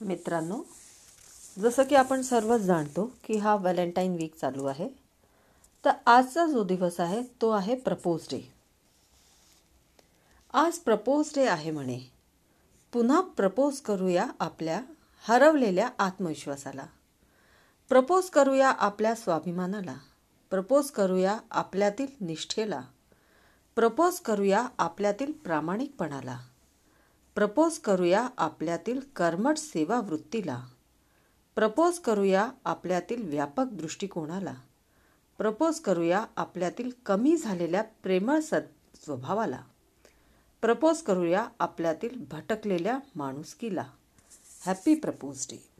मित्रांनो जसं की आपण सर्वच जाणतो की हा व्हॅलेंटाईन वीक चालू आहे तर आजचा जो दिवस आहे तो आहे प्रपोज डे. आज प्रपोज डे आहे म्हणे. पुन्हा प्रपोज करूया आपल्या हरवलेल्या आत्मविश्वासाला. प्रपोज करूया आपल्या स्वाभिमानाला. प्रपोज करूया आपल्यातील निष्ठेला. प्रपोज करूया आपल्यातील प्रामाणिकपणाला. प्रपोज करूया आपल्यातील कर्मठ सेवा वृत्तीला प्रपोज करूया आपल्यातील व्यापक दृष्टिकोनाला प्रपोज करूया आपल्यातील कमी झालेल्या प्रेमळ सद स्वभावाला. प्रपोज करूया आपल्यातील भटकलेल्या माणुसकीला. Happy propose day.